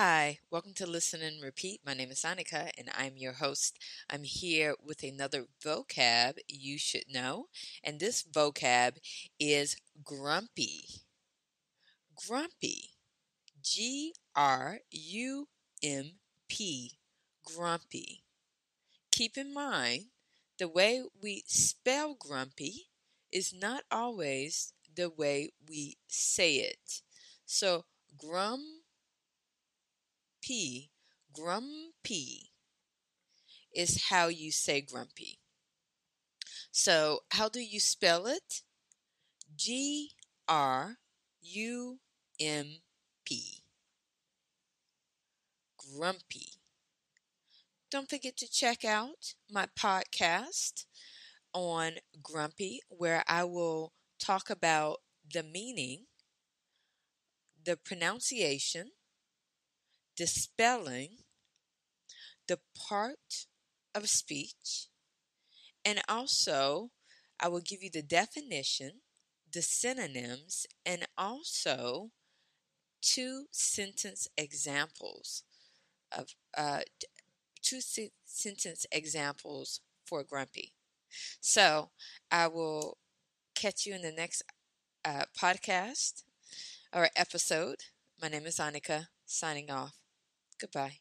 Hi, welcome to Listen and Repeat. My name is Annika and I'm your host. I'm here with another vocab you should know, and this vocab is grumpy. Grumpy. G R U M P. Grumpy. Keep in mind, the way we spell grumpy is not always the way we say it. So, grum Grumpy, is how you say grumpy. So, how do you spell it? G R U M P. Grumpy. Don't forget to check out my podcast on grumpy, where I will talk about the meaning, the pronunciation, dispelling the part of speech, and also I will give you the definition, the synonyms, and also two sentence examples of uh, two se- sentence examples for grumpy. So I will catch you in the next uh, podcast or episode. My name is Annika, signing off. Goodbye.